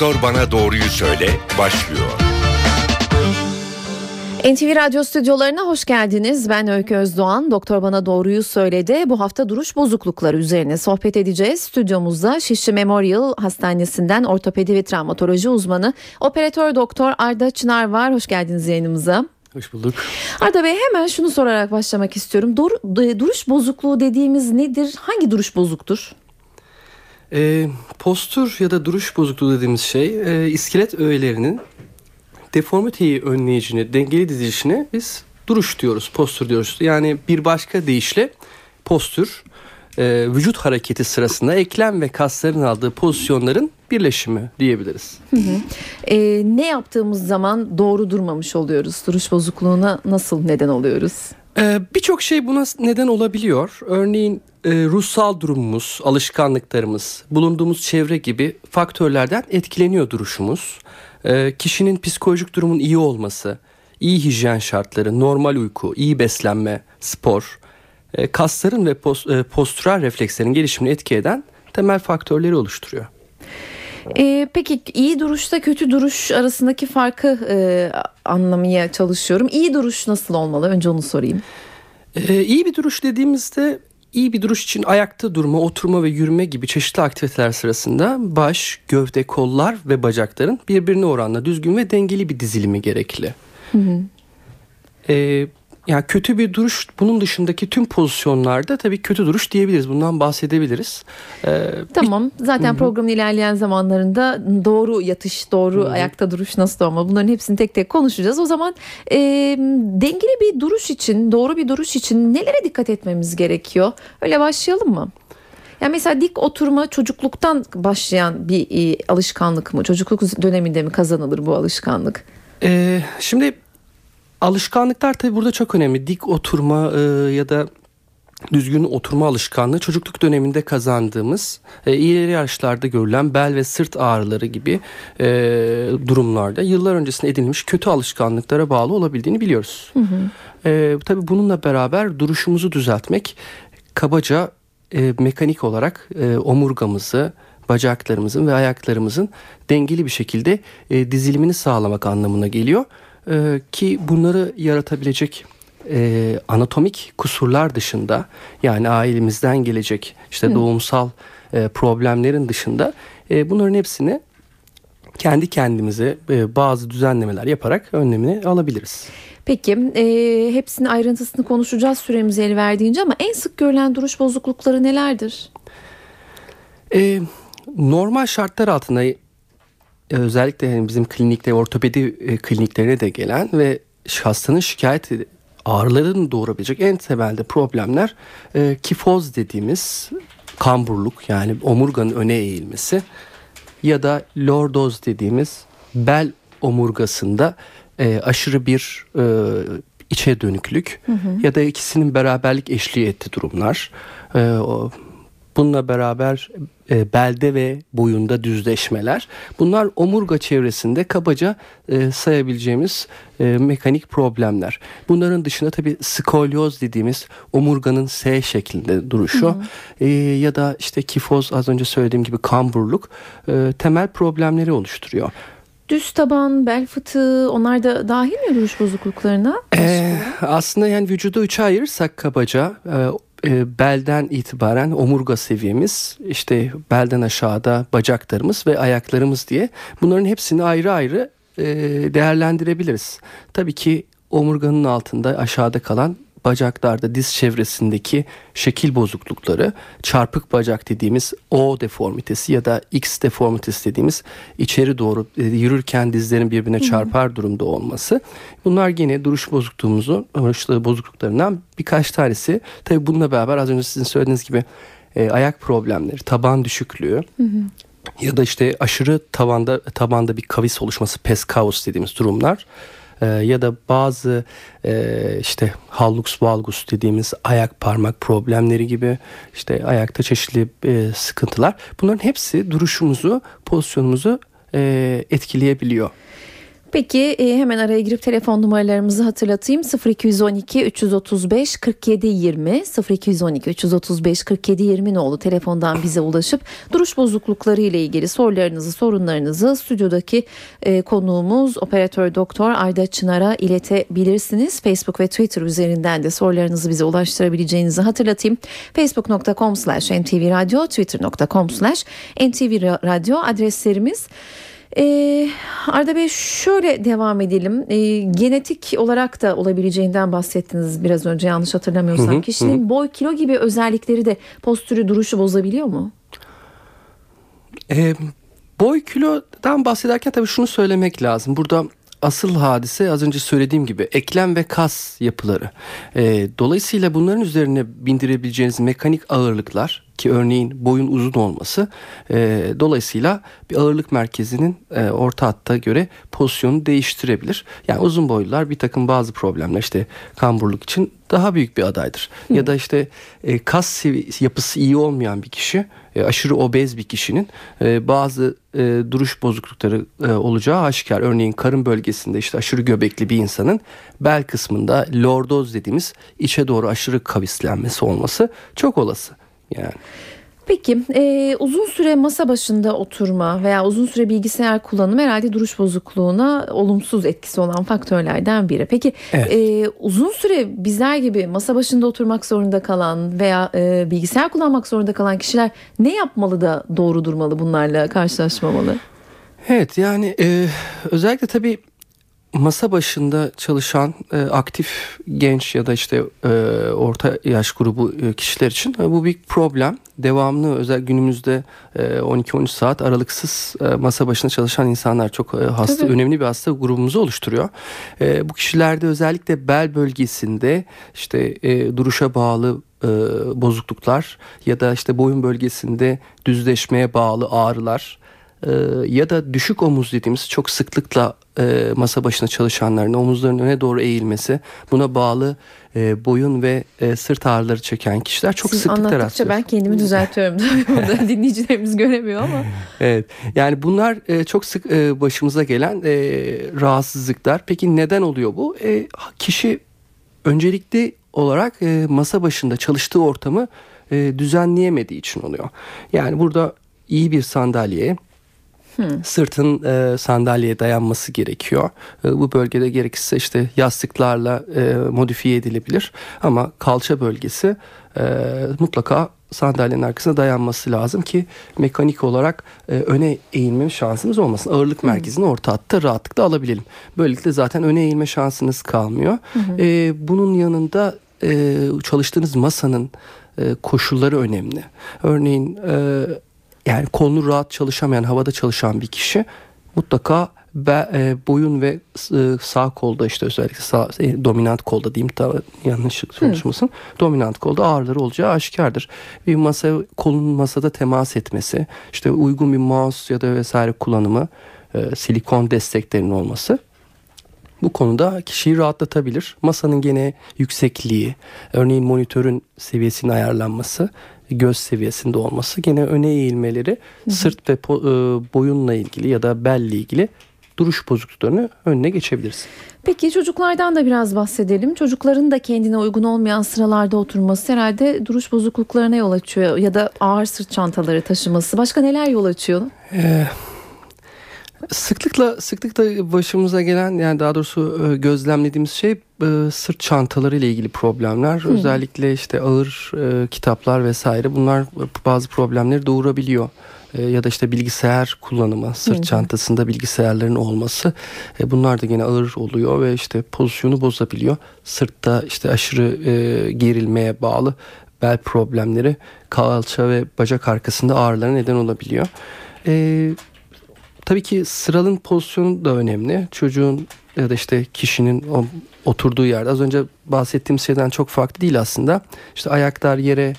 Doktor Bana Doğruyu Söyle başlıyor. NTV Radyo stüdyolarına hoş geldiniz. Ben Öykü Özdoğan. Doktor Bana Doğruyu Söyledi. Bu hafta duruş bozuklukları üzerine sohbet edeceğiz. Stüdyomuzda Şişli Memorial Hastanesi'nden ortopedi ve travmatoloji uzmanı operatör doktor Arda Çınar var. Hoş geldiniz yayınımıza. Hoş bulduk. Arda Bey hemen şunu sorarak başlamak istiyorum. Dur, duruş bozukluğu dediğimiz nedir? Hangi duruş bozuktur? E, postür ya da duruş bozukluğu dediğimiz şey e, iskelet öğelerinin deformiteyi önleyicini, dengeli dizilişine biz duruş diyoruz, postür diyoruz. Yani bir başka deyişle postür e, vücut hareketi sırasında eklem ve kasların aldığı pozisyonların birleşimi diyebiliriz. Hı hı. E, ne yaptığımız zaman doğru durmamış oluyoruz? Duruş bozukluğuna nasıl neden oluyoruz? Ee, Birçok şey buna neden olabiliyor. Örneğin e, ruhsal durumumuz, alışkanlıklarımız, bulunduğumuz çevre gibi faktörlerden etkileniyor duruşumuz. E, kişinin psikolojik durumun iyi olması, iyi hijyen şartları, normal uyku, iyi beslenme, spor, e, kasların ve post, e, postüral reflekslerin gelişimini etki eden temel faktörleri oluşturuyor. Ee, peki iyi duruşta kötü duruş arasındaki farkı e, anlamaya çalışıyorum. İyi duruş nasıl olmalı? Önce onu sorayım. Ee, iyi bir duruş dediğimizde iyi bir duruş için ayakta durma, oturma ve yürüme gibi çeşitli aktiviteler sırasında baş, gövde, kollar ve bacakların birbirine oranla düzgün ve dengeli bir dizilimi gerekli. Hı hı. Ee, yani kötü bir duruş bunun dışındaki tüm pozisyonlarda tabii kötü duruş diyebiliriz. Bundan bahsedebiliriz. Ee, tamam. Zaten programın ilerleyen zamanlarında doğru yatış, doğru Hı-hı. ayakta duruş nasıl olmalı bunların hepsini tek tek konuşacağız. O zaman e, dengeli bir duruş için, doğru bir duruş için nelere dikkat etmemiz gerekiyor? Öyle başlayalım mı? Yani mesela dik oturma çocukluktan başlayan bir e, alışkanlık mı? Çocukluk döneminde mi kazanılır bu alışkanlık? Ee, şimdi Alışkanlıklar tabii burada çok önemli. Dik oturma e, ya da düzgün oturma alışkanlığı çocukluk döneminde kazandığımız e, ileri yaşlarda görülen bel ve sırt ağrıları gibi e, durumlarda yıllar öncesinde edinilmiş kötü alışkanlıklara bağlı olabildiğini biliyoruz. Hı hı. E, tabii bununla beraber duruşumuzu düzeltmek kabaca e, mekanik olarak e, omurgamızı bacaklarımızın ve ayaklarımızın dengeli bir şekilde e, dizilimini sağlamak anlamına geliyor e, ki bunları yaratabilecek e, anatomik kusurlar dışında yani ailemizden gelecek işte Hı. doğumsal e, problemlerin dışında e, bunların hepsini kendi kendimize e, bazı düzenlemeler yaparak önlemini alabiliriz. Peki e, hepsinin ayrıntısını konuşacağız süremiz el verdiğince ama en sık görülen duruş bozuklukları nelerdir? E, normal şartlar altında özellikle yani bizim klinikte ortopedi e, kliniklerine de gelen ve hastanın şikayet ağrıların doğurabilecek en temelde problemler e, kifoz dediğimiz kamburluk yani omurganın öne eğilmesi ya da lordoz dediğimiz bel omurgasında e, aşırı bir e, içe dönüklük hı hı. ya da ikisinin beraberlik eşliği etti durumlar. E, o, bununla beraber e, belde ve boyunda düzleşmeler. Bunlar omurga çevresinde kabaca e, sayabileceğimiz e, mekanik problemler. Bunların dışında tabii skolyoz dediğimiz omurganın S şeklinde duruşu hı hı. E, ya da işte kifoz az önce söylediğim gibi kamburluk e, temel problemleri oluşturuyor. Düz taban, bel fıtığı onlar da dahil mi duruş bozukluklarına? Ee, aslında yani vücudu üçe ayırırsak kabaca e, e, belden itibaren omurga seviyemiz işte belden aşağıda bacaklarımız ve ayaklarımız diye bunların hepsini ayrı ayrı e, değerlendirebiliriz. Tabii ki omurganın altında aşağıda kalan bacaklarda diz çevresindeki şekil bozuklukları çarpık bacak dediğimiz O deformitesi ya da X deformitesi dediğimiz içeri doğru e, yürürken dizlerin birbirine çarpar durumda olması. Bunlar yine duruş bozukluğumuzun bozukluklarından birkaç tanesi. Tabii bununla beraber az önce sizin söylediğiniz gibi e, ayak problemleri, taban düşüklüğü, hı hı ya da işte aşırı tavanda tabanda bir kavis oluşması peskaus dediğimiz durumlar e, ya da bazı e, işte hallux valgus dediğimiz ayak parmak problemleri gibi işte ayakta çeşitli e, sıkıntılar bunların hepsi duruşumuzu pozisyonumuzu e, etkileyebiliyor. Peki e, hemen araya girip telefon numaralarımızı hatırlatayım. 0212 335 47 20 0212 335 47 20 nolu telefondan bize ulaşıp duruş bozuklukları ile ilgili sorularınızı, sorunlarınızı stüdyodaki e, konuğumuz operatör doktor Ayda Çınar'a iletebilirsiniz. Facebook ve Twitter üzerinden de sorularınızı bize ulaştırabileceğinizi hatırlatayım. facebook.com slash ntvradio, twitter.com slash ntvradio adreslerimiz. Ee, Arda Bey şöyle devam edelim. Ee, genetik olarak da olabileceğinden bahsettiniz biraz önce yanlış hatırlamıyorsam. Hı hı, Kişinin hı. boy kilo gibi özellikleri de postürü duruşu bozabiliyor mu? E, boy kilodan bahsederken tabii şunu söylemek lazım. Burada asıl hadise az önce söylediğim gibi eklem ve kas yapıları. E, dolayısıyla bunların üzerine bindirebileceğiniz mekanik ağırlıklar ki örneğin boyun uzun olması e, dolayısıyla bir ağırlık merkezinin e, orta hatta göre pozisyonu değiştirebilir. Yani uzun boylular bir takım bazı problemler işte kamburluk için daha büyük bir adaydır. Ya da işte e, kas yapısı iyi olmayan bir kişi e, aşırı obez bir kişinin e, bazı e, duruş bozuklukları e, olacağı aşikar. Örneğin karın bölgesinde işte aşırı göbekli bir insanın bel kısmında lordoz dediğimiz içe doğru aşırı kavislenmesi olması çok olası. Yani Peki e, uzun süre masa başında oturma veya uzun süre bilgisayar kullanımı herhalde duruş bozukluğuna olumsuz etkisi olan faktörlerden biri. Peki Evet. e, uzun süre bizler gibi masa başında oturmak zorunda kalan veya e, bilgisayar kullanmak zorunda kalan kişiler ne yapmalı da doğru durmalı bunlarla karşılaşmamalı? Evet yani e, özellikle tabii masa başında çalışan e, aktif genç ya da işte e, orta yaş grubu e, kişiler için e, bu bir problem. Devamlı özel günümüzde e, 12-13 saat aralıksız e, masa başında çalışan insanlar çok e, hasta Tabii. önemli bir hasta grubumuzu oluşturuyor. E, bu kişilerde özellikle bel bölgesinde işte e, duruşa bağlı e, bozukluklar ya da işte boyun bölgesinde düzleşmeye bağlı ağrılar e, ya da düşük omuz dediğimiz çok sıklıkla e, masa başında çalışanların omuzlarının öne doğru eğilmesi buna bağlı e, boyun ve e, sırt ağrıları çeken kişiler çok Siz sıklıkla rastlıyoruz. ben kendimi düzeltiyorum. Tabii burada dinleyicilerimiz göremiyor ama. Evet. Yani bunlar e, çok sık e, başımıza gelen e, rahatsızlıklar. Peki neden oluyor bu? E, kişi öncelikli olarak e, masa başında çalıştığı ortamı e, düzenleyemediği için oluyor. Yani burada iyi bir sandalyeye sırtın e, sandalyeye dayanması gerekiyor. E, bu bölgede gerekirse işte yastıklarla e, modifiye edilebilir ama kalça bölgesi e, mutlaka sandalyenin arkasına dayanması lazım ki mekanik olarak e, öne eğilme şansımız olmasın. Ağırlık merkezini orta hatta rahatlıkla alabilelim. Böylelikle zaten öne eğilme şansınız kalmıyor. E, bunun yanında e, çalıştığınız masanın e, koşulları önemli. Örneğin e, yani kolunu rahat çalışamayan, havada çalışan bir kişi mutlaka be, e, boyun ve e, sağ kolda işte özellikle sağ, e, dominant kolda diyeyim da yanlış konuşmasın. Dominant kolda ağrıları olacağı aşikardır. Bir masa kolun masada temas etmesi, işte uygun bir mouse ya da vesaire kullanımı, e, silikon desteklerinin olması bu konuda kişiyi rahatlatabilir. Masanın gene yüksekliği, örneğin monitörün seviyesinin ayarlanması, göz seviyesinde olması, gene öne eğilmeleri sırt ve po- e, boyunla ilgili ya da belle ilgili duruş bozukluklarını önüne geçebiliriz. Peki çocuklardan da biraz bahsedelim. Çocukların da kendine uygun olmayan sıralarda oturması herhalde duruş bozukluklarına yol açıyor ya da ağır sırt çantaları taşıması. Başka neler yol açıyor? Sıklıkla sıklıkla başımıza gelen yani daha doğrusu e, gözlemlediğimiz şey e, sırt çantaları ile ilgili problemler. Özellikle işte ağır e, kitaplar vesaire bunlar bazı problemleri doğurabiliyor. E, ya da işte bilgisayar kullanımı, sırt çantasında bilgisayarların olması e, bunlar da gene ağır oluyor ve işte pozisyonu bozabiliyor. Sırtta işte aşırı e, gerilmeye bağlı bel problemleri kalça ve bacak arkasında ağrılara neden olabiliyor. E, Tabii ki sıralın pozisyonu da önemli. Çocuğun ya da işte kişinin o oturduğu yerde az önce bahsettiğim şeyden çok farklı değil aslında. İşte ayaklar yere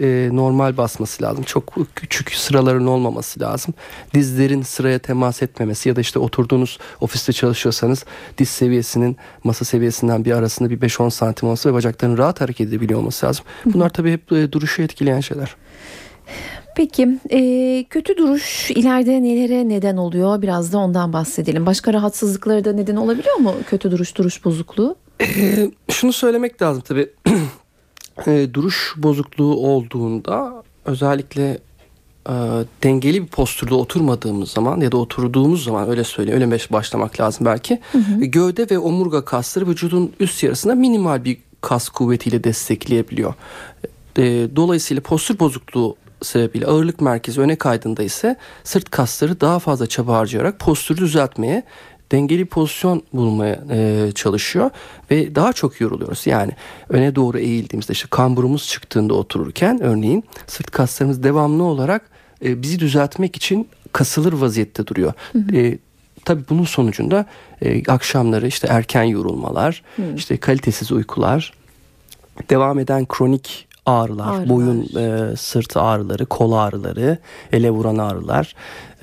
e, normal basması lazım. Çok küçük sıraların olmaması lazım. Dizlerin sıraya temas etmemesi ya da işte oturduğunuz ofiste çalışıyorsanız diz seviyesinin masa seviyesinden bir arasında bir 5-10 santim olması ve bacakların rahat hareket edebiliyor olması lazım. Bunlar tabii hep e, duruşu etkileyen şeyler. Peki e, kötü duruş ileride nelere neden oluyor? Biraz da ondan bahsedelim. Başka rahatsızlıklara da neden olabiliyor mu kötü duruş, duruş bozukluğu? E, şunu söylemek lazım tabii. e, duruş bozukluğu olduğunda özellikle e, dengeli bir postürde oturmadığımız zaman ya da oturduğumuz zaman öyle söyleyeyim öyle başlamak lazım belki. Hı hı. Gövde ve omurga kasları vücudun üst yarısında minimal bir kas kuvvetiyle destekleyebiliyor. E, dolayısıyla postür bozukluğu sebebiyle ağırlık merkezi öne kaydında ise sırt kasları daha fazla çaba harcayarak postürü düzeltmeye dengeli pozisyon bulmaya e, çalışıyor ve daha çok yoruluyoruz. Yani öne doğru eğildiğimizde işte kamburumuz çıktığında otururken örneğin sırt kaslarımız devamlı olarak e, bizi düzeltmek için kasılır vaziyette duruyor. Hı hı. E, tabii bunun sonucunda e, akşamları işte erken yorulmalar, hı. işte kalitesiz uykular, devam eden kronik ağrılar, ağrılar. boyun e, sırt ağrıları, kol ağrıları, ele vuran ağrılar,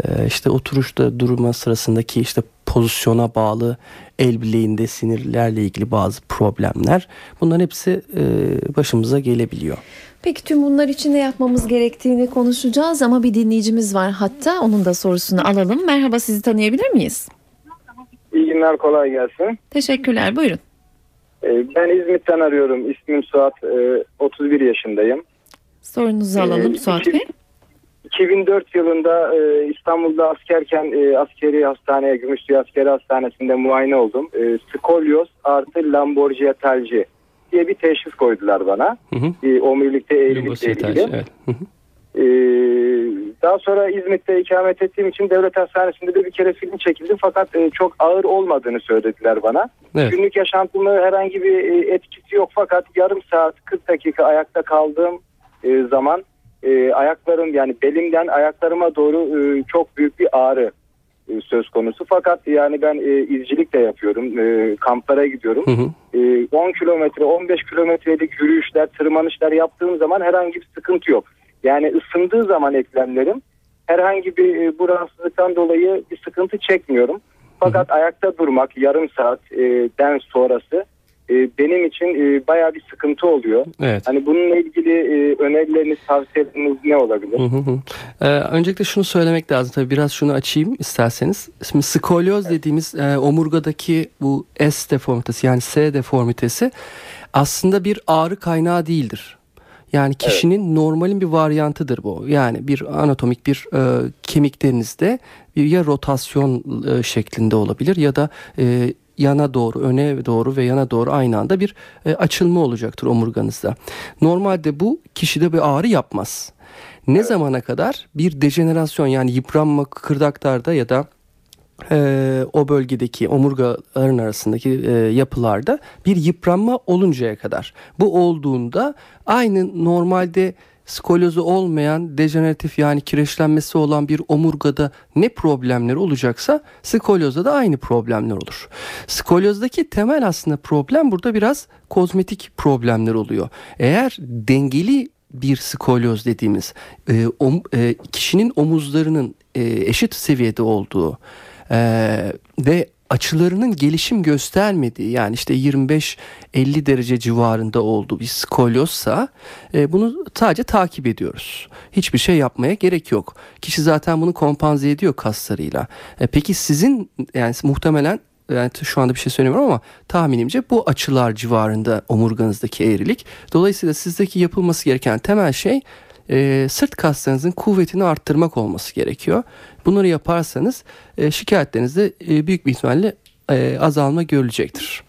e, işte oturuşta durma sırasındaki işte pozisyona bağlı el bileğinde sinirlerle ilgili bazı problemler bunların hepsi e, başımıza gelebiliyor. Peki tüm bunlar için ne yapmamız gerektiğini konuşacağız ama bir dinleyicimiz var hatta onun da sorusunu alalım. Merhaba sizi tanıyabilir miyiz? İyi günler kolay gelsin. Teşekkürler buyurun. Ee, ben İzmit'ten arıyorum. İsmim Suat. 31 ee, yaşındayım. Sorunuzu alalım ee, Suat Bey. 2004 yılında e, İstanbul'da askerken e, askeri hastaneye, Gümüşlü Askeri Hastanesi'nde muayene oldum. Skolyoz artı Lamborghini diye bir teşhis koydular bana. Hı hı. Omurilikte eğrilikle ilgili. Evet. Hı hı. Daha sonra İzmit'te ikamet ettiğim için devlet hastanesinde de bir kere film çekildim fakat e, çok ağır olmadığını söylediler bana. Evet. Günlük yaşantımı herhangi bir e, etkisi yok fakat yarım saat 40 dakika ayakta kaldığım e, zaman e, ayaklarım yani belimden ayaklarıma doğru e, çok büyük bir ağrı e, söz konusu. Fakat yani ben e, izcilik de yapıyorum. E, kamplara gidiyorum. Hı hı. E, 10 kilometre 15 kilometrelik yürüyüşler tırmanışlar yaptığım zaman herhangi bir sıkıntı yok. Yani ısındığı zaman eklemlerim herhangi bir e, bu rahatsızlıktan dolayı bir sıkıntı çekmiyorum. Fakat hı hı. ayakta durmak yarım saat e, sonrası e, benim için bayağı bir sıkıntı oluyor. Evet. Hani bununla ilgili önerileriniz, tavsiyeleriniz ne olabilir? Hı hı. Ee, öncelikle şunu söylemek lazım tabii biraz şunu açayım isterseniz. Şimdi skolyoz evet. dediğimiz e, omurgadaki bu S deformitesi yani S deformitesi aslında bir ağrı kaynağı değildir. Yani kişinin evet. normalin bir varyantıdır bu. Yani bir anatomik bir e, kemiklerinizde ya rotasyon e, şeklinde olabilir ya da e, yana doğru, öne doğru ve yana doğru aynı anda bir e, açılma olacaktır omurganızda. Normalde bu kişide bir ağrı yapmaz. Ne evet. zamana kadar bir dejenerasyon yani yıpranma kırdaklarda ya da e, o bölgedeki omurgaların arasındaki e, yapılarda bir yıpranma oluncaya kadar. Bu olduğunda aynı normalde skolyozu olmayan dejeneratif yani kireçlenmesi olan bir omurgada ne problemler olacaksa skolyozda da aynı problemler olur. Skolyozdaki temel aslında problem burada biraz kozmetik problemler oluyor. Eğer dengeli bir skolyoz dediğimiz e, om, e, kişinin omuzlarının e, eşit seviyede olduğu ee, ve açılarının gelişim göstermediği yani işte 25-50 derece civarında olduğu bir skolyozsa e, bunu sadece takip ediyoruz. Hiçbir şey yapmaya gerek yok. Kişi zaten bunu kompanze ediyor kaslarıyla. E, peki sizin yani muhtemelen yani şu anda bir şey söylemiyorum ama tahminimce bu açılar civarında omurganızdaki eğrilik. Dolayısıyla sizdeki yapılması gereken temel şey e, sırt kaslarınızın kuvvetini arttırmak olması gerekiyor. Bunları yaparsanız e, şikayetlerinizde e, büyük bir ihtimalle e, azalma görülecektir.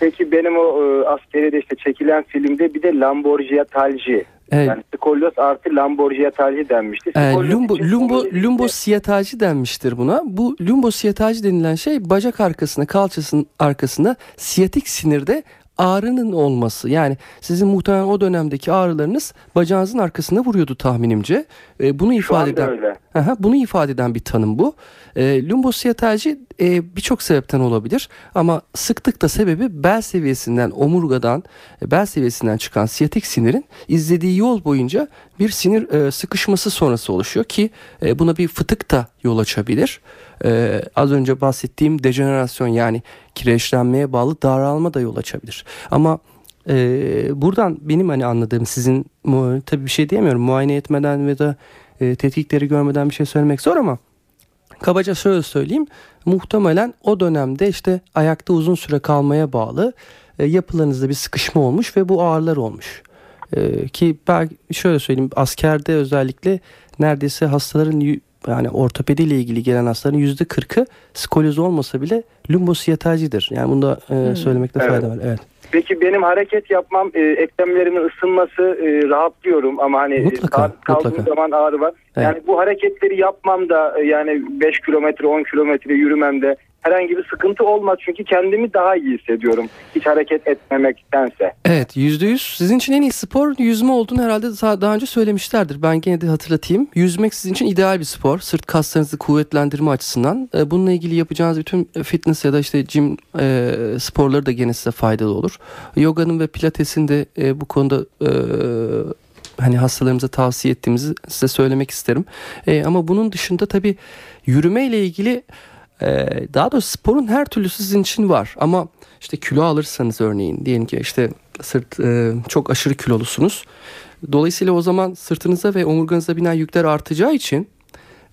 Peki benim o e, askeriyede işte çekilen filmde bir de Lamborghini Talji Evet. Yani skolyoz artı lamborgiyatalji denmişti. E, lumbo, lumbo, lumbosiyataji denmiştir buna. Bu lumbosiyataji denilen şey bacak arkasına, kalçasının arkasına siyatik sinirde ağrının olması yani sizin muhtemelen o dönemdeki ağrılarınız bacağınızın arkasına vuruyordu tahminimce. E, bunu ifade eden öyle. Aha, bunu ifade eden bir tanım bu. E, lumbosiyataji e, birçok sebepten olabilir ama sıklıkta sebebi bel seviyesinden omurgadan e, bel seviyesinden çıkan siyatik sinirin izlediği yol boyunca bir sinir e, sıkışması sonrası oluşuyor ki e, buna bir fıtık da yol açabilir. E, az önce bahsettiğim dejenerasyon yani kireçlenmeye bağlı daralma da yol açabilir. Ama e, buradan benim hani anladığım sizin tabii bir şey diyemiyorum muayene etmeden ve da e, tetkikleri görmeden bir şey söylemek zor ama kabaca şöyle söyleyeyim. Muhtemelen o dönemde işte ayakta uzun süre kalmaya bağlı e, yapılarınızda bir sıkışma olmuş ve bu ağrılar olmuş. E, ki ben şöyle söyleyeyim askerde özellikle neredeyse hastaların yani ortopediyle ilgili gelen hastaların yüzde kırkı skolyoz olmasa bile lumbosiyatacidir. Yani bunu da e, hmm. söylemekte evet. fayda var. Evet. Peki benim hareket yapmam e, eklemlerimin ısınması e, rahatlıyorum ama hani mutlaka, kaldığım mutlaka. zaman ağrı var. Evet. Yani bu hareketleri yapmam da e, yani 5 kilometre 10 kilometre yürümemde herhangi bir sıkıntı olmaz. Çünkü kendimi daha iyi hissediyorum. Hiç hareket etmemektense. Evet yüzde yüz. Sizin için en iyi spor yüzme olduğunu herhalde daha önce söylemişlerdir. Ben gene de hatırlatayım. Yüzmek sizin için ideal bir spor. Sırt kaslarınızı kuvvetlendirme açısından. E, bununla ilgili yapacağınız bütün fitness ya da işte gym e, sporları da gene size faydalı olur. Yoga'nın ve pilatesin de e, bu konuda e, hani hastalarımıza tavsiye ettiğimizi size söylemek isterim. E, ama bunun dışında tabii yürüme ile ilgili daha doğrusu sporun her türlü sizin için var ama işte kilo alırsanız örneğin diyelim ki işte sırt e, çok aşırı kilolusunuz. Dolayısıyla o zaman sırtınıza ve omurganıza binen yükler artacağı için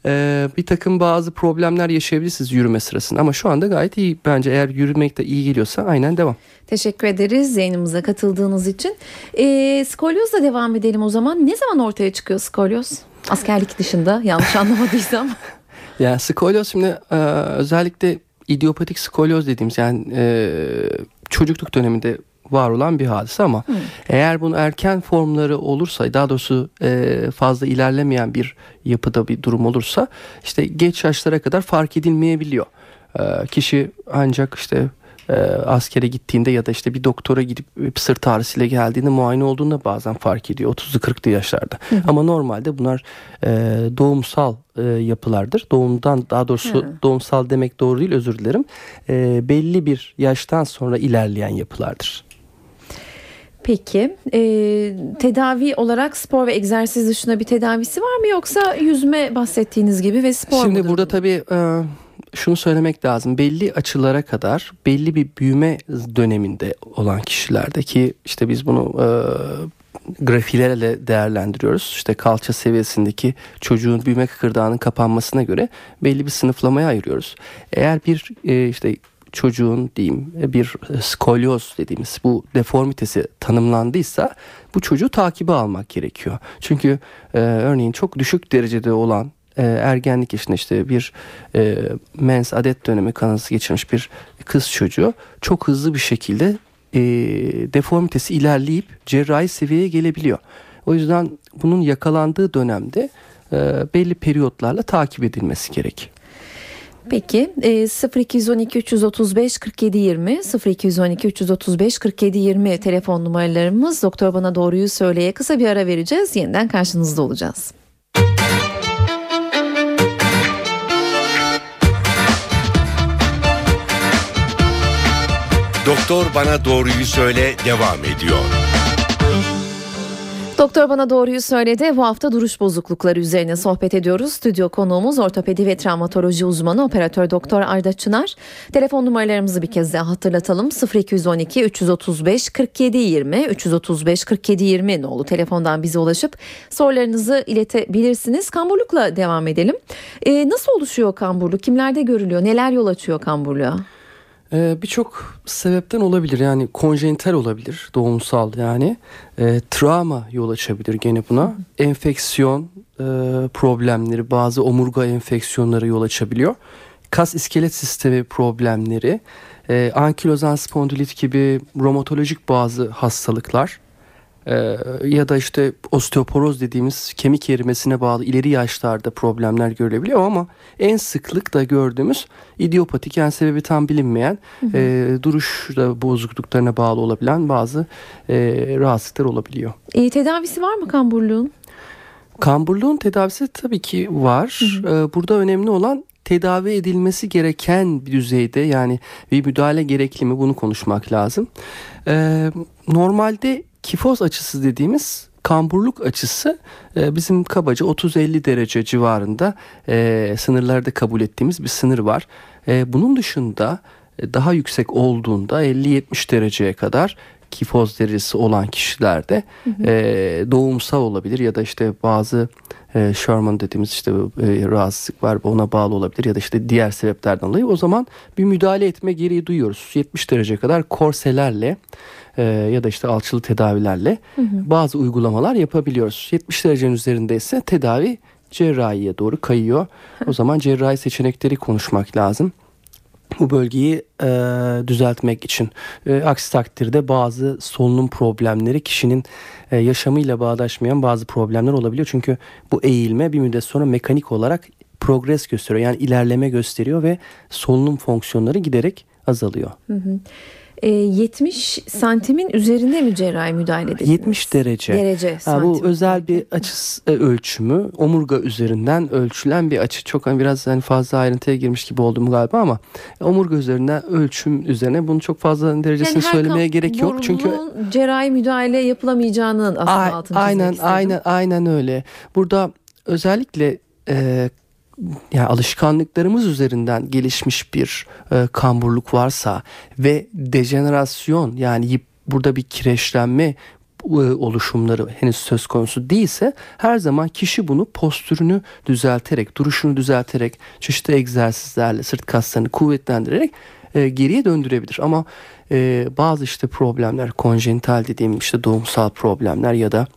e, bir takım bazı problemler yaşayabilirsiniz yürüme sırasında. Ama şu anda gayet iyi bence eğer yürümek de iyi geliyorsa aynen devam. Teşekkür ederiz yayınımıza katıldığınız için. E, skolyozla devam edelim o zaman. Ne zaman ortaya çıkıyor skolyoz? Askerlik dışında yanlış anlamadıysam. Yani skolyoz şimdi e, özellikle idiopatik skolyoz dediğimiz yani e, çocukluk döneminde var olan bir hadise ama hmm. eğer bunun erken formları olursa daha doğrusu e, fazla ilerlemeyen bir yapıda bir durum olursa işte geç yaşlara kadar fark edilmeyebiliyor. E, kişi ancak işte e, askere gittiğinde ya da işte bir doktora gidip bir sırt ağrısıyla geldiğinde muayene olduğunda bazen fark ediyor 30'lu 40'lı yaşlarda. Hı hı. Ama normalde bunlar e, doğumsal e, yapılardır. Doğumdan daha doğrusu hı. doğumsal demek doğru değil özür dilerim. E, belli bir yaştan sonra ilerleyen yapılardır. Peki e, tedavi olarak spor ve egzersiz dışında bir tedavisi var mı yoksa yüzme bahsettiğiniz gibi ve spor Şimdi burada tabii e, şunu söylemek lazım. Belli açılara kadar belli bir büyüme döneminde olan kişilerdeki işte biz bunu e, grafilerle değerlendiriyoruz. İşte kalça seviyesindeki çocuğun büyüme kıkırdağının kapanmasına göre belli bir sınıflamaya ayırıyoruz. Eğer bir e, işte çocuğun diyeyim bir skolyoz dediğimiz bu deformitesi tanımlandıysa bu çocuğu takibe almak gerekiyor. Çünkü e, örneğin çok düşük derecede olan e, ergenlik yaşında işte bir e, mens adet dönemi kanalısı geçirmiş bir kız çocuğu çok hızlı bir şekilde e, deformitesi ilerleyip cerrahi seviyeye gelebiliyor. O yüzden bunun yakalandığı dönemde e, belli periyotlarla takip edilmesi gerek. Peki e, 0212 335 47 20 0212 335 47 20 telefon numaralarımız doktor bana doğruyu söyleye kısa bir ara vereceğiz yeniden karşınızda olacağız. Doktor Bana Doğruyu Söyle devam ediyor. Doktor bana doğruyu söyledi. Bu hafta duruş bozuklukları üzerine sohbet ediyoruz. Stüdyo konuğumuz ortopedi ve travmatoloji uzmanı operatör doktor Arda Çınar. Telefon numaralarımızı bir kez daha hatırlatalım. 0212 335 47 20 335 47 20 nolu telefondan bize ulaşıp sorularınızı iletebilirsiniz. Kamburlukla devam edelim. Ee, nasıl oluşuyor kamburluk? Kimlerde görülüyor? Neler yol açıyor kamburluğa? Ee, Birçok sebepten olabilir. Yani konjenital olabilir doğumsal yani. E, travma yol açabilir gene buna. Enfeksiyon e, problemleri bazı omurga enfeksiyonları yol açabiliyor. Kas iskelet sistemi problemleri e, ankilozan spondilit gibi romatolojik bazı hastalıklar ee, ya da işte osteoporoz dediğimiz kemik erimesine bağlı ileri yaşlarda problemler görülebiliyor ama en sıklıkla gördüğümüz idiopatik yani sebebi tam bilinmeyen hı hı. E, duruş bozukluklarına bağlı olabilen bazı e, rahatsızlıklar olabiliyor. E, tedavisi var mı kamburluğun? Kamburluğun tedavisi tabii ki var. Hı hı. Ee, burada önemli olan tedavi edilmesi gereken bir düzeyde yani bir müdahale gerekli mi bunu konuşmak lazım. Ee, normalde kifoz açısı dediğimiz kamburluk açısı e, bizim kabaca 30-50 derece civarında e, sınırlarda kabul ettiğimiz bir sınır var. E, bunun dışında daha yüksek olduğunda 50-70 dereceye kadar kifoz derecesi olan kişilerde e, doğumsal olabilir ya da işte bazı e, Sherman dediğimiz işte e, rahatsızlık var ona bağlı olabilir ya da işte diğer sebeplerden dolayı o zaman bir müdahale etme gereği duyuyoruz. 70 derece kadar korselerle e, ya da işte alçılı tedavilerle bazı uygulamalar yapabiliyoruz. 70 derecenin üzerinde ise tedavi cerrahiye doğru kayıyor. O zaman cerrahi seçenekleri konuşmak lazım bu bölgeyi e, düzeltmek için. E, aksi takdirde bazı solunum problemleri kişinin e, yaşamıyla bağdaşmayan bazı problemler olabiliyor. Çünkü bu eğilme bir müddet sonra mekanik olarak progres gösteriyor. Yani ilerleme gösteriyor ve solunum fonksiyonları giderek azalıyor. Hı hı. E, 70 santimin üzerinde mi cerrahi müdahale edildiniz? 70 derece. Derece Ha, bu özel bir açı e, ölçümü omurga üzerinden ölçülen bir açı. Çok hani biraz hani fazla ayrıntıya girmiş gibi oldum galiba ama omurga üzerinden ölçüm üzerine bunu çok fazla derecesini her söylemeye gerek yok. Çünkü cerrahi müdahale yapılamayacağının aslında altını aynen aynen aynen öyle. Burada özellikle e, yani alışkanlıklarımız üzerinden gelişmiş bir e, kamburluk varsa ve dejenerasyon yani yip- burada bir kireçlenme e, oluşumları henüz söz konusu değilse her zaman kişi bunu postürünü düzelterek, duruşunu düzelterek, çeşitli egzersizlerle, sırt kaslarını kuvvetlendirerek e, geriye döndürebilir. Ama e, bazı işte problemler, konjenital dediğim işte doğumsal problemler ya da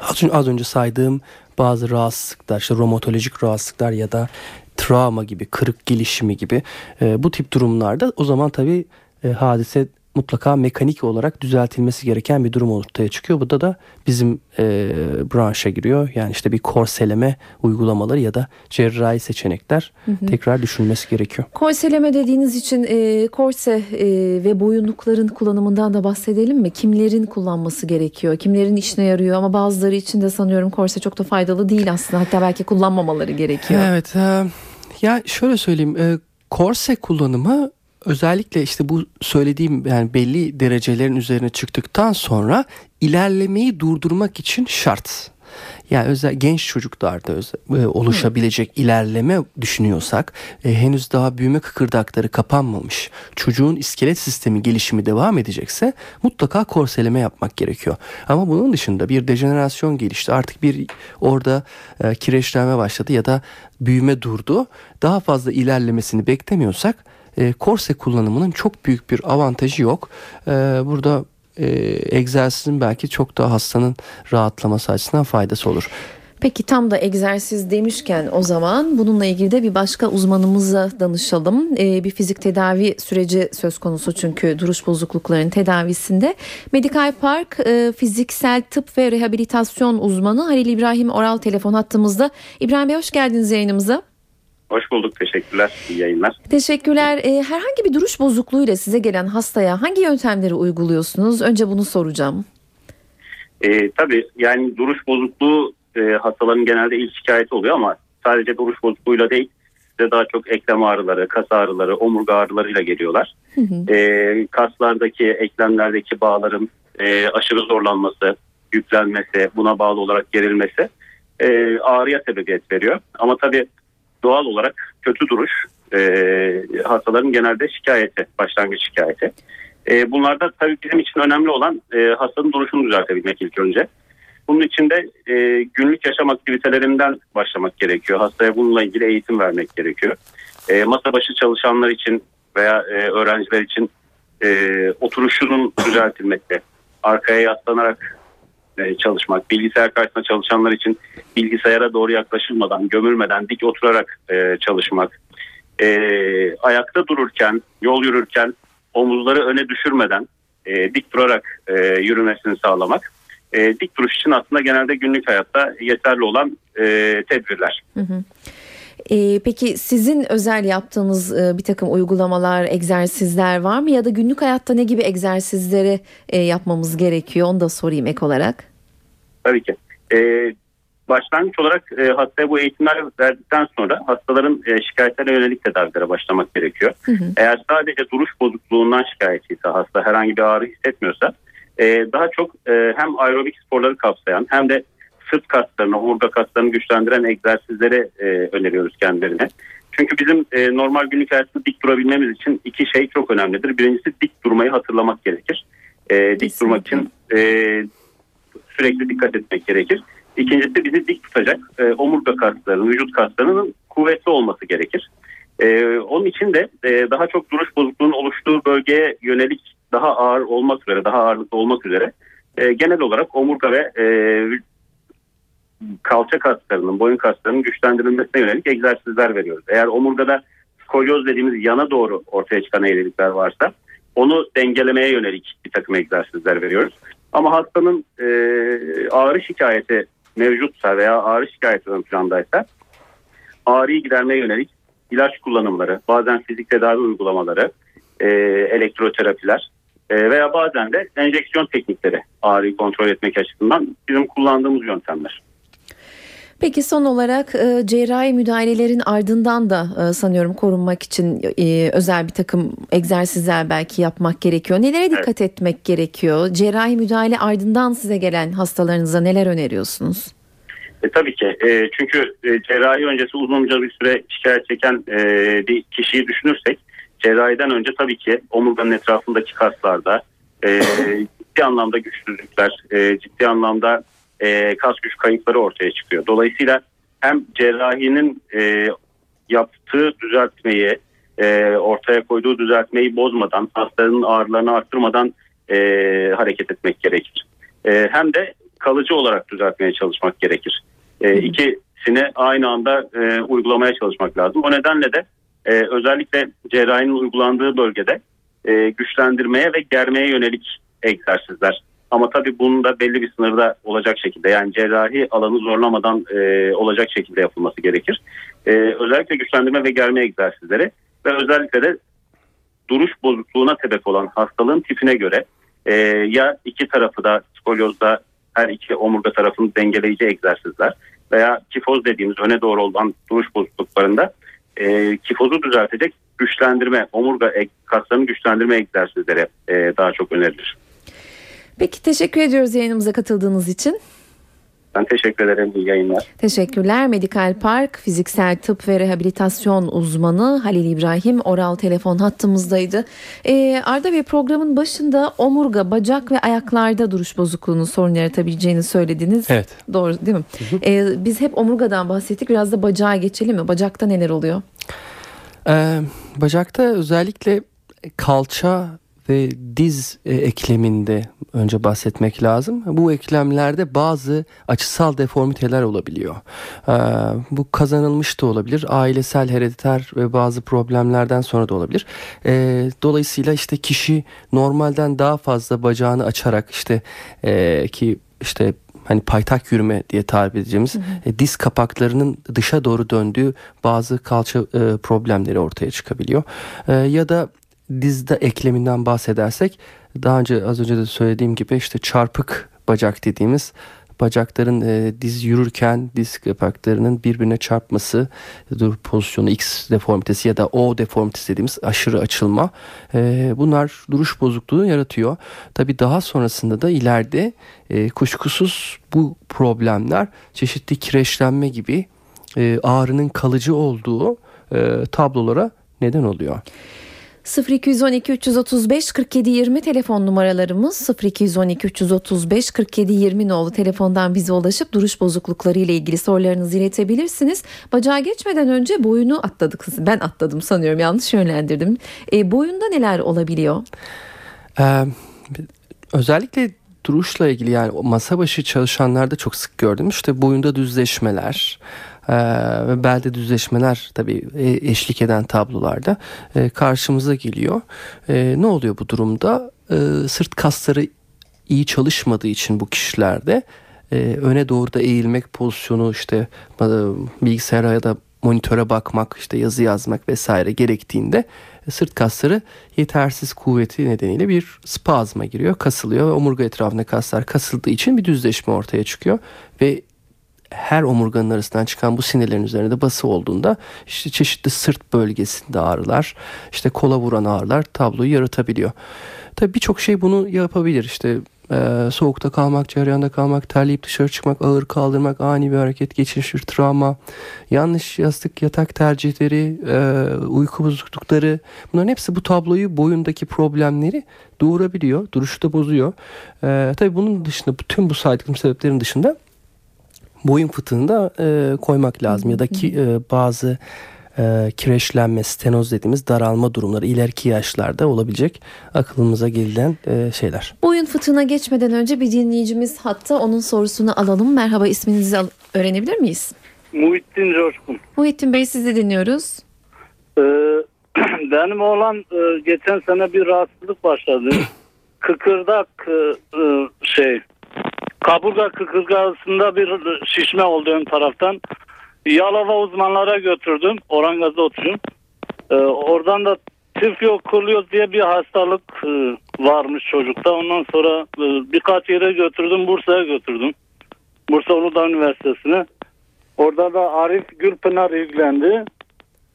az az önce saydığım bazı rahatsızlıklar, işte romatolojik rahatsızlıklar ya da travma gibi, kırık gelişimi gibi e, bu tip durumlarda o zaman tabii e, hadise mutlaka mekanik olarak düzeltilmesi gereken bir durum ortaya çıkıyor. Bu da da bizim e, branşa giriyor. Yani işte bir korseleme uygulamaları ya da cerrahi seçenekler tekrar düşünülmesi gerekiyor. Korseleme dediğiniz için e, korse e, ve boyunlukların kullanımından da bahsedelim mi? Kimlerin kullanması gerekiyor? Kimlerin işine yarıyor? Ama bazıları için de sanıyorum korse çok da faydalı değil aslında. Hatta belki kullanmamaları gerekiyor. Evet. e, ya şöyle söyleyeyim. e, korse kullanımı özellikle işte bu söylediğim yani belli derecelerin üzerine çıktıktan sonra ilerlemeyi durdurmak için şart. Yani özel genç çocuklarda özel, oluşabilecek ilerleme düşünüyorsak e, henüz daha büyüme kıkırdakları kapanmamış çocuğun iskelet sistemi gelişimi devam edecekse mutlaka korseleme yapmak gerekiyor. Ama bunun dışında bir dejenerasyon gelişti artık bir orada e, kireçlenme başladı ya da büyüme durdu daha fazla ilerlemesini beklemiyorsak e, korse kullanımının çok büyük bir avantajı yok. E, burada e, egzersizin belki çok daha hastanın rahatlaması açısından faydası olur. Peki tam da egzersiz demişken o zaman bununla ilgili de bir başka uzmanımıza danışalım. Ee, bir fizik tedavi süreci söz konusu çünkü duruş bozukluklarının tedavisinde. Medikal Park e, fiziksel tıp ve rehabilitasyon uzmanı Halil İbrahim Oral telefon hattımızda. İbrahim Bey hoş geldiniz yayınımıza. Hoş bulduk. Teşekkürler. İyi yayınlar. Teşekkürler. Ee, herhangi bir duruş bozukluğuyla size gelen hastaya hangi yöntemleri uyguluyorsunuz? Önce bunu soracağım. Ee, tabii yani duruş bozukluğu e, hastaların genelde ilk şikayeti oluyor ama sadece duruş bozukluğuyla değil size daha çok eklem ağrıları, kas ağrıları, omurga ağrılarıyla geliyorlar. Ee, kaslardaki, eklemlerdeki bağların e, aşırı zorlanması, yüklenmesi, buna bağlı olarak gerilmesi e, ağrıya sebebiyet veriyor. Ama tabii doğal olarak kötü duruş e, hastaların genelde şikayeti, başlangıç şikayeti. E, bunlarda tabii bizim için önemli olan e, hastanın duruşunu düzeltebilmek ilk önce. Bunun için de e, günlük yaşam aktivitelerinden başlamak gerekiyor. Hastaya bununla ilgili eğitim vermek gerekiyor. E, masa başı çalışanlar için veya e, öğrenciler için e, oturuşunun düzeltilmesi, arkaya yaslanarak e, çalışmak, bilgisayar karşısında çalışanlar için bilgisayara doğru yaklaşılmadan, gömülmeden dik oturarak e, çalışmak, e, ayakta dururken, yol yürürken omuzları öne düşürmeden dik durarak e, yürümesini sağlamak. E, dik duruş için aslında genelde günlük hayatta yeterli olan e, tedbirler. Hı hı. Ee, peki sizin özel yaptığınız e, bir takım uygulamalar, egzersizler var mı? Ya da günlük hayatta ne gibi egzersizleri e, yapmamız gerekiyor? Onu da sorayım ek olarak. Tabii ki. E, başlangıç olarak e, hastaya bu eğitimler verdikten sonra hastaların e, şikayetlerine yönelik tedavilere başlamak gerekiyor. Hı hı. Eğer sadece duruş bozukluğundan şikayetçiyse hasta herhangi bir ağrı hissetmiyorsa e, daha çok e, hem aerobik sporları kapsayan hem de sırt kaslarını, omurga kaslarını güçlendiren egzersizleri e, öneriyoruz kendilerine. Çünkü bizim e, normal günlük hayatta dik durabilmemiz için iki şey çok önemlidir. Birincisi dik durmayı hatırlamak gerekir. E, dik durmak için e, sürekli dikkat etmek gerekir. İkincisi bizi dik tutacak e, omurga kaslarının, vücut kaslarının kuvvetli olması gerekir. E, onun için de e, daha çok duruş bozukluğunun oluştuğu bölgeye yönelik daha ağır olmak üzere, daha ağırlıklı olmak üzere e, genel olarak omurga ve e, kalça kaslarının, boyun kaslarının güçlendirilmesine yönelik egzersizler veriyoruz. Eğer omurgada skolyoz dediğimiz yana doğru ortaya çıkan eğrilikler varsa onu dengelemeye yönelik bir takım egzersizler veriyoruz. Ama hastanın e, ağrı şikayeti mevcutsa veya ağrı şikayeti ön plandaysa ağrıyı gidermeye yönelik ilaç kullanımları, bazen fizik tedavi uygulamaları, e, elektroterapiler e, veya bazen de enjeksiyon teknikleri ağrıyı kontrol etmek açısından bizim kullandığımız yöntemler. Peki son olarak e, cerrahi müdahalelerin ardından da e, sanıyorum korunmak için e, özel bir takım egzersizler belki yapmak gerekiyor. Nelere dikkat evet. etmek gerekiyor? Cerrahi müdahale ardından size gelen hastalarınıza neler öneriyorsunuz? E, tabii ki. E, çünkü e, cerrahi öncesi uzunca bir süre şikayet çeken e, bir kişiyi düşünürsek cerrahiden önce tabii ki omurganın etrafındaki kaslarda e, ciddi anlamda güçsüzlükler, e, ciddi anlamda e, kas güç kayıpları ortaya çıkıyor. Dolayısıyla hem cerrahinin e, yaptığı düzeltmeyi, e, ortaya koyduğu düzeltmeyi bozmadan, hastanın ağrılarını arttırmadan e, hareket etmek gerekir. E, hem de kalıcı olarak düzeltmeye çalışmak gerekir. E, ikisini aynı anda e, uygulamaya çalışmak lazım. O nedenle de e, özellikle cerrahinin uygulandığı bölgede e, güçlendirmeye ve germeye yönelik egzersizler ama tabii bunun da belli bir sınırda olacak şekilde yani cerrahi alanı zorlamadan e, olacak şekilde yapılması gerekir. E, özellikle güçlendirme ve germe egzersizleri ve özellikle de duruş bozukluğuna sebep olan hastalığın tipine göre e, ya iki tarafı da skolyozda her iki omurga tarafını dengeleyici egzersizler veya kifoz dediğimiz öne doğru olan duruş bozukluklarında e, kifozu düzeltecek güçlendirme, omurga kaslarını güçlendirme egzersizleri e, daha çok önerilir. Peki teşekkür ediyoruz yayınımıza katıldığınız için. Ben teşekkür ederim. İyi yayınlar. Teşekkürler. Medikal Park Fiziksel Tıp ve Rehabilitasyon Uzmanı Halil İbrahim oral telefon hattımızdaydı. Ee, Arda Bey programın başında omurga, bacak ve ayaklarda duruş bozukluğunun sorun yaratabileceğini söylediniz. Evet. Doğru değil mi? Ee, biz hep omurgadan bahsettik. Biraz da bacağa geçelim mi? Bacakta neler oluyor? Ee, bacakta özellikle kalça ve diz e, ekleminde önce bahsetmek lazım. Bu eklemlerde bazı açısal deformiteler olabiliyor. Ee, bu kazanılmış da olabilir. Ailesel, herediter ve bazı problemlerden sonra da olabilir. Ee, dolayısıyla işte kişi normalden daha fazla bacağını açarak işte e, ki işte hani paytak yürüme diye tarif edeceğimiz hı hı. E, diz kapaklarının dışa doğru döndüğü bazı kalça e, problemleri ortaya çıkabiliyor. E, ya da dizde ekleminden bahsedersek daha önce az önce de söylediğim gibi işte çarpık bacak dediğimiz bacakların e, diz yürürken diz kapaklarının birbirine çarpması dur pozisyonu X deformitesi ya da O deformitesi dediğimiz aşırı açılma e, bunlar duruş bozukluğu yaratıyor. Tabi daha sonrasında da ileride e, kuşkusuz bu problemler çeşitli kireçlenme gibi e, ağrının kalıcı olduğu e, tablolara neden oluyor. 0212 335 47 20 telefon numaralarımız 0212 335 47 20 nolu telefondan bize ulaşıp duruş bozuklukları ile ilgili sorularınızı iletebilirsiniz. Bacağa geçmeden önce boyunu atladık. Ben atladım sanıyorum yanlış yönlendirdim. E, boyunda neler olabiliyor? Ee, özellikle duruşla ilgili yani masa başı çalışanlarda çok sık gördüm. İşte boyunda düzleşmeler, ve belde düzleşmeler tabii e, eşlik eden tablolarda e, karşımıza geliyor. E, ne oluyor bu durumda? Sırt kasları iyi çalışmadığı için bu kişilerde öne doğru da eğilmek pozisyonu işte bilgisayara ya da monitöre bakmak işte yazı yazmak vesaire gerektiğinde sırt kasları yetersiz kuvveti nedeniyle bir spazma giriyor kasılıyor ve omurga etrafında kaslar kasıldığı için bir düzleşme ortaya çıkıyor ve her omurganın arasından çıkan bu sinirlerin üzerinde bası olduğunda işte çeşitli sırt bölgesinde ağrılar, işte kola vuran ağrılar tabloyu yaratabiliyor. Tabii birçok şey bunu yapabilir. İşte Ee, soğukta kalmak, ceryanda kalmak, terleyip dışarı çıkmak, ağır kaldırmak, ani bir hareket, geçiş, travma, yanlış yastık yatak tercihleri, e, uyku bozuklukları bunların hepsi bu tabloyu boyundaki problemleri doğurabiliyor, duruşu da bozuyor. Ee, tabii bunun dışında bütün bu saydıklarım sebeplerin dışında boyun fıtığını da e, koymak lazım ya da ki e, bazı e, kireçlenme, stenoz dediğimiz daralma durumları ileriki yaşlarda olabilecek akılımıza gelen e, şeyler. Boyun fıtığına geçmeden önce bir dinleyicimiz hatta onun sorusunu alalım. Merhaba isminizi al- öğrenebilir miyiz? Muhittin Coşkun. Muhittin Bey sizi dinliyoruz. Ee, benim oğlan e, geçen sene bir rahatsızlık başladı. Kıkırdak e, e, şey kaburga kıkırgasında bir şişme oldu ön taraftan. Yalova uzmanlara götürdüm. Orangaz'da oturuyorum. Ee, oradan da tifyokurluyoz diye bir hastalık e, varmış çocukta. Ondan sonra e, birkaç yere götürdüm. Bursa'ya götürdüm. Bursa Uludağ Üniversitesi'ne. Orada da Arif Gürpınar ilgilendi.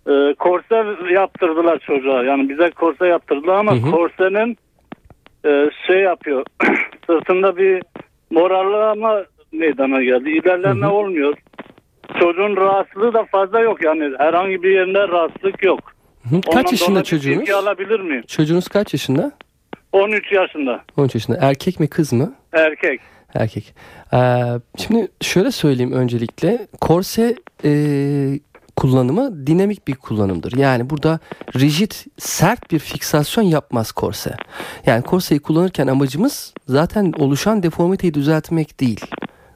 Ee, korse yaptırdılar çocuğa. Yani bize korse yaptırdılar ama Hı hı. korsenin e, şey yapıyor. sırtında bir morarlama meydana geldi. İlerleme Hı hı. olmuyor. Çocuğun rahatsızlığı da fazla yok. Yani herhangi bir yerinde rahatsızlık yok. Hı, Ondan Kaç yaşında dolayı bir çocuğunuz? alabilir miyim? Çocuğunuz kaç yaşında? 13 yaşında. 13 yaşında. Erkek mi kız mı? Erkek. Erkek. Ee, şimdi şöyle söyleyeyim öncelikle. Korse e, kullanımı dinamik bir kullanımdır. Yani burada rigid, sert bir fiksasyon yapmaz korse. Yani korseyi kullanırken amacımız zaten oluşan deformiteyi düzeltmek değil.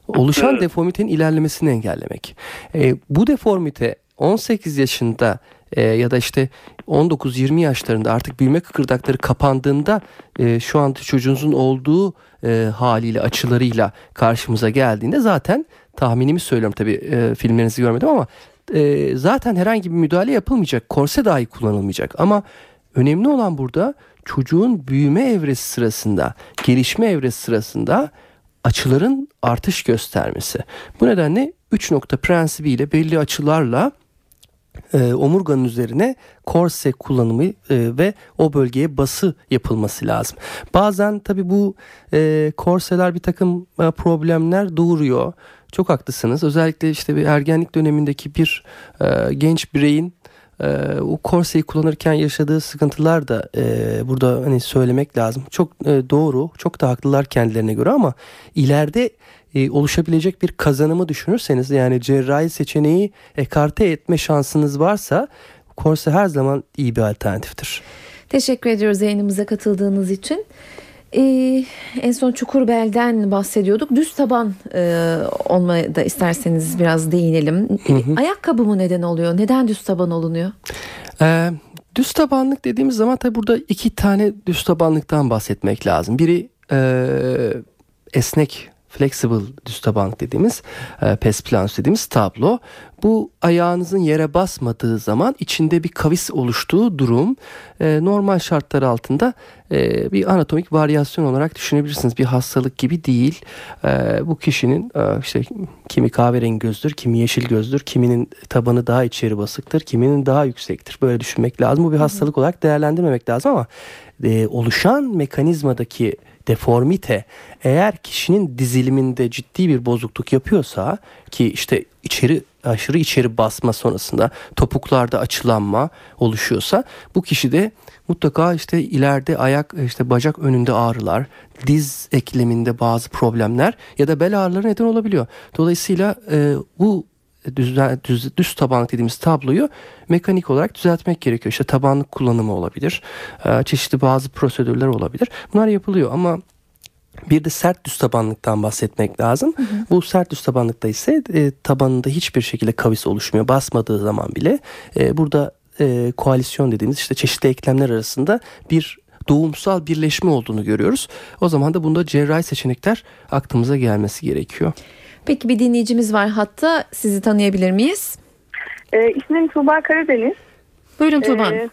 Oluşan Evet. deformitenin ilerlemesini engellemek. E, bu deformite 18 yaşında e, ya da işte 19-20 yaşlarında artık büyüme kıkırdakları kapandığında e, şu an çocuğunuzun olduğu e, haliyle açılarıyla karşımıza geldiğinde zaten tahminimi söylüyorum tabii e, filmlerinizi görmedim ama e, zaten herhangi bir müdahale yapılmayacak. Korse dahi kullanılmayacak ama önemli olan burada çocuğun büyüme evresi sırasında, gelişme evresi sırasında açıların artış göstermesi. Bu nedenle 3 nokta prensibiyle belli açılarla e, omurganın üzerine korse kullanımı e, ve o bölgeye bası yapılması lazım. Bazen tabi bu e, korseler bir takım e, problemler doğuruyor. Çok haklısınız. Özellikle işte bir ergenlik dönemindeki bir e, genç bireyin e, o korseyi kullanırken yaşadığı sıkıntılar da e, burada hani söylemek lazım. Çok e, doğru, çok da haklılar kendilerine göre ama ileride e, oluşabilecek bir kazanımı düşünürseniz yani cerrahi seçeneği ekarte etme şansınız varsa korse her zaman iyi bir alternatiftir. Teşekkür ediyoruz yayınımıza katıldığınız için. Ee, en son çukur belden bahsediyorduk. Düz taban e, olmaya da isterseniz biraz değinelim. Ayakkabı mı neden oluyor? Neden düz taban olunuyor? Ee, düz tabanlık dediğimiz zaman tabi burada iki tane düz tabanlıktan bahsetmek lazım. Biri e, esnek flexible düz tabanlık dediğimiz e, pes planus dediğimiz tablo. Bu ayağınızın yere basmadığı zaman içinde bir kavis oluştuğu durum e, normal şartlar altında e, bir anatomik varyasyon olarak düşünebilirsiniz. Bir hastalık gibi değil. E, bu kişinin e, işte kimi kahverengi gözdür, kimi yeşil gözdür, kiminin tabanı daha içeri basıktır, kiminin daha yüksektir. Böyle düşünmek lazım. Bu bir hastalık olarak değerlendirmemek lazım ama e, oluşan mekanizmadaki deformite eğer kişinin diziliminde ciddi bir bozukluk yapıyorsa ki işte içeri aşırı içeri basma sonrasında topuklarda açılanma oluşuyorsa bu kişide mutlaka işte ileride ayak işte bacak önünde ağrılar, diz ekleminde bazı problemler ya da bel ağrıları neden olabiliyor. Dolayısıyla e, bu düz, düz, düz tabanlık dediğimiz tabloyu mekanik olarak düzeltmek gerekiyor. İşte tabanlık kullanımı olabilir. E, çeşitli bazı prosedürler olabilir. Bunlar yapılıyor ama bir de sert düz tabanlıktan bahsetmek lazım. Hı hı. Bu sert düz tabanlıkta ise e, tabanında hiçbir şekilde kavis oluşmuyor. Basmadığı zaman bile e, burada e, koalisyon dediğimiz işte çeşitli eklemler arasında bir doğumsal birleşme olduğunu görüyoruz. O zaman da bunda cerrahi seçenekler aklımıza gelmesi gerekiyor. Peki bir dinleyicimiz var hatta sizi tanıyabilir miyiz? E, ismim Tuğba Karadeniz. Buyurun Tuğba. E,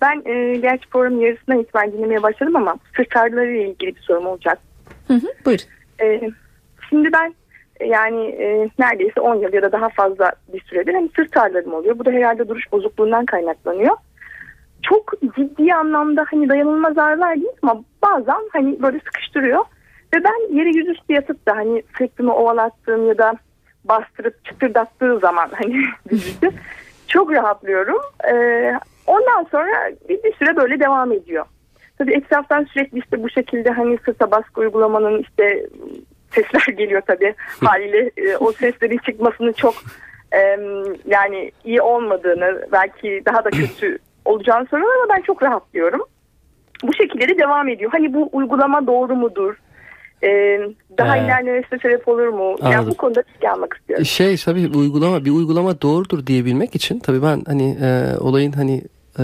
ben e, gerçi programın yarısından itibaren dinlemeye başladım ama sırt ağrıları ile ilgili bir sorum olacak. Hı hı, buyur. E, şimdi ben yani e, neredeyse 10 yıl ya da daha fazla bir süredir hani sırt ağrılarım oluyor. Bu da herhalde duruş bozukluğundan kaynaklanıyor. Çok ciddi anlamda hani dayanılmaz ağrılar değil ama bazen hani böyle sıkıştırıyor. Ve ben yere yüzüstü yatıp da hani sırtımı ovalattığım ya da bastırıp çıtırdattığı zaman hani vücudu çok rahatlıyorum. Ee, ondan sonra bir, bir süre böyle devam ediyor. Tabii etraftan sürekli işte bu şekilde hani sırta baskı uygulamanın işte sesler geliyor tabii haliyle e, o seslerin çıkmasının çok e, yani iyi olmadığını belki daha da kötü olacağını soruyorlar ama ben çok rahatlıyorum. Bu şekilde de devam ediyor. Hani bu uygulama doğru mudur? Ee, daha Ee, ilerlemesine sebep olur mu? Yani anladım. bu konuda bilgi almak istiyorum. Şey tabii uygulama bir uygulama doğrudur diyebilmek için tabii ben hani e, olayın hani e,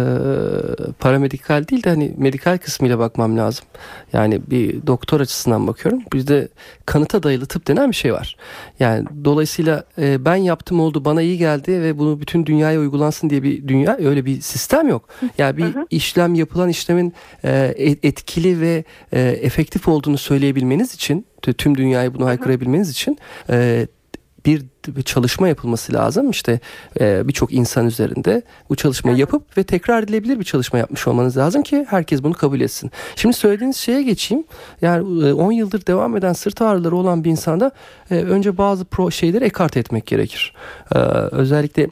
paramedikal değil de hani medikal kısmıyla bakmam lazım. Yani bir doktor açısından bakıyorum. Bizde kanıta dayalı tıp denen bir şey var. Yani dolayısıyla e, ben yaptım oldu bana iyi geldi ve bunu bütün dünyaya uygulansın diye bir dünya öyle bir sistem yok. Yani bir işlem yapılan işlemin e, et- etkili ve e, efektif olduğunu söyleyebilmeniz için tüm dünyayı bunu haykırabilmeniz için e, bir çalışma yapılması lazım. İşte e, birçok insan üzerinde bu çalışmayı yapıp ve tekrar edilebilir bir çalışma yapmış olmanız lazım ki herkes bunu kabul etsin. Şimdi söylediğiniz şeye geçeyim. Yani e, 10 yıldır devam eden sırt ağrıları olan bir insanda e, önce bazı pro şeyleri ekart etmek gerekir. E, özellikle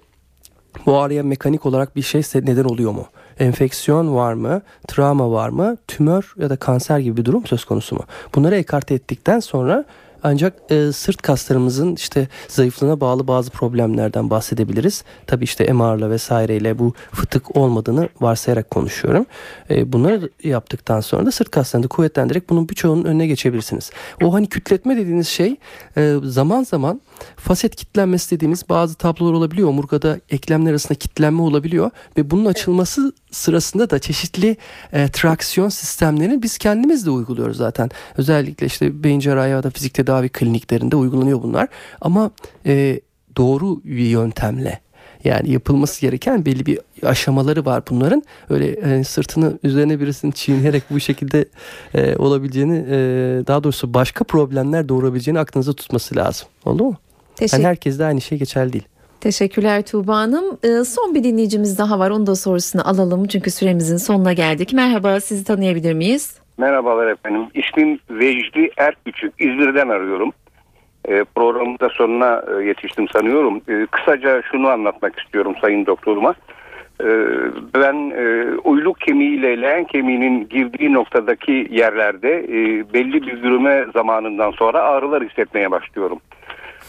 bu ağrıya mekanik olarak bir şey neden oluyor mu? Enfeksiyon var mı? Travma var mı? Tümör ya da kanser gibi bir durum söz konusu mu? Bunları ekart ettikten sonra ancak e, sırt kaslarımızın işte zayıflığına bağlı bazı problemlerden bahsedebiliriz. Tabii işte MR'la vesaireyle bu fıtık olmadığını varsayarak konuşuyorum. E, bunları yaptıktan sonra da sırt kaslarını kuvvetlendirerek bunun birçoğunun önüne geçebilirsiniz. O hani kütletme dediğiniz şey e, zaman zaman faset kitlenmesi dediğimiz bazı tablolar olabiliyor. Omurgada eklemler arasında kitlenme olabiliyor ve bunun açılması sırasında da çeşitli e, traksiyon sistemlerini biz kendimiz de uyguluyoruz zaten. Özellikle işte beyin cerrahi ya da fizik tedavi kliniklerinde uygulanıyor bunlar. Ama e, doğru bir yöntemle yani yapılması gereken belli bir aşamaları var bunların. Öyle e, sırtını üzerine birisini çiğneyerek bu şekilde e, olabileceğini e, daha doğrusu başka problemler doğurabileceğini aklınızda tutması lazım. Oldu mu? Teşekkür, Yani herkes de aynı şey geçerli değil. Teşekkürler Tuğba Hanım. Ee, son bir dinleyicimiz daha var. Onun da sorusunu alalım. Çünkü süremizin sonuna geldik. Merhaba sizi tanıyabilir miyiz? Merhabalar efendim. İsmim Vecdi Erküçük. İzmir'den arıyorum. E, programın da sonuna e, yetiştim sanıyorum. E, kısaca şunu anlatmak istiyorum sayın doktoruma. E, ben e, uyluk kemiğiyle leğen kemiğinin girdiği noktadaki yerlerde e, belli bir yürüme zamanından sonra ağrılar hissetmeye başlıyorum.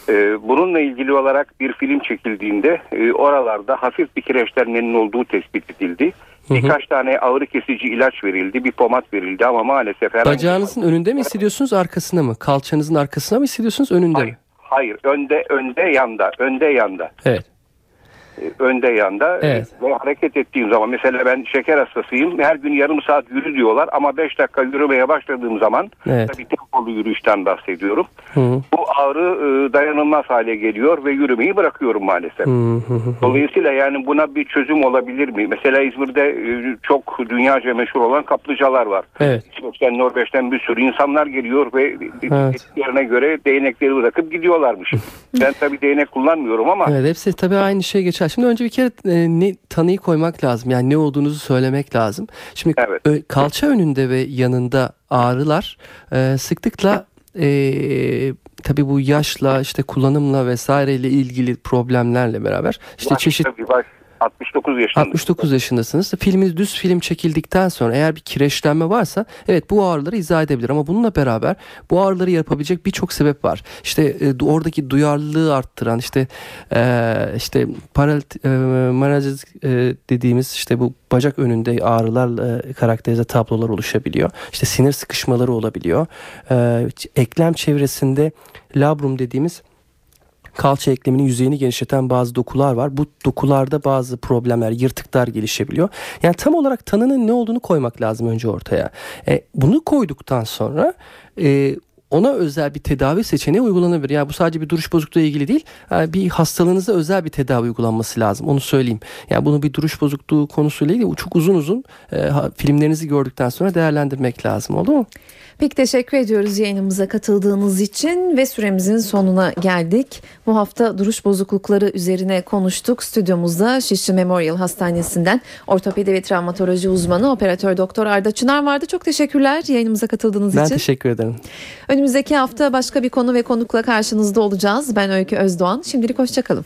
E, bununla ilgili olarak bir film çekildiğinde e, oralarda hafif bir kireçlenmenin olduğu tespit edildi. Birkaç tane ağrı kesici ilaç verildi, bir pomat verildi ama maalesef herhangi Bacağınızın önünde mi hissediyorsunuz arkasında mı? Kalçanızın arkasında mı hissediyorsunuz önünde Hayır, mi? hayır. Önde, önde, yanda, önde, yanda, Evet. Ee, önde, yanda. Evet. Ee, Ve hareket ettiğim zaman, mesela ben şeker hastasıyım. Her gün yarım saat yürü diyorlar ama 5 dakika yürümeye başladığım zaman, Evet. tabii tempolu yürüyüşten bahsediyorum. Hı hı. Bu ağrı e, dayanılmaz hale geliyor ve yürümeyi bırakıyorum maalesef. Hı hı hı. Dolayısıyla yani buna bir çözüm olabilir mi? Mesela İzmir'de e, çok dünyaca meşhur olan kaplıcalar var. Evet. İsveç'ten, Norveç'ten bir sürü insanlar geliyor ve Evet. yerine göre değnekleri bırakıp gidiyorlarmış. ben tabii değnek kullanmıyorum ama Evet hepsi tabii aynı şey geçer. Şimdi önce bir kere e, ne tanıyı koymak lazım. Yani ne olduğunuzu söylemek lazım. Şimdi Evet. ö- kalça önünde ve yanında ağrılar e, sıklıkla e, tabii bu yaşla işte kullanımla vesaireyle ilgili problemlerle beraber işte Var, çeşit tabii var. 69 yaşındayım. 69 yaşındasınız. Filminiz düz film çekildikten sonra eğer bir kireçlenme varsa evet bu ağrıları izah edebilir ama bununla beraber bu ağrıları yapabilecek birçok sebep var. İşte e, oradaki duyarlılığı arttıran işte e, işte paralit, e, e, dediğimiz işte bu bacak önünde ağrılarla e, karakterize tablolar oluşabiliyor. İşte sinir sıkışmaları olabiliyor. E, eklem çevresinde labrum dediğimiz kalça ekleminin yüzeyini genişleten bazı dokular var. Bu dokularda bazı problemler, yırtıklar gelişebiliyor. Yani tam olarak tanının ne olduğunu koymak lazım önce ortaya. E, bunu koyduktan sonra e, ona özel bir tedavi seçeneği uygulanabilir. Yani bu sadece bir duruş bozukluğu ilgili değil. Yani bir hastalığınıza özel bir tedavi uygulanması lazım. Onu söyleyeyim. Yani bunu bir duruş bozukluğu konusuyla ilgili çok uzun uzun e, filmlerinizi gördükten sonra değerlendirmek lazım. Oldu mu? Peki teşekkür ediyoruz yayınımıza katıldığınız için ve süremizin sonuna geldik. Bu hafta duruş bozuklukları üzerine konuştuk. Stüdyomuzda Şişli Memorial Hastanesi'nden ortopedi ve travmatoloji uzmanı operatör doktor Arda Çınar vardı. Çok teşekkürler yayınımıza katıldığınız ben için. Ben teşekkür ederim. Önümüzdeki hafta başka bir konu ve konukla karşınızda olacağız. Ben Öykü Özdoğan. Şimdilik hoşçakalın.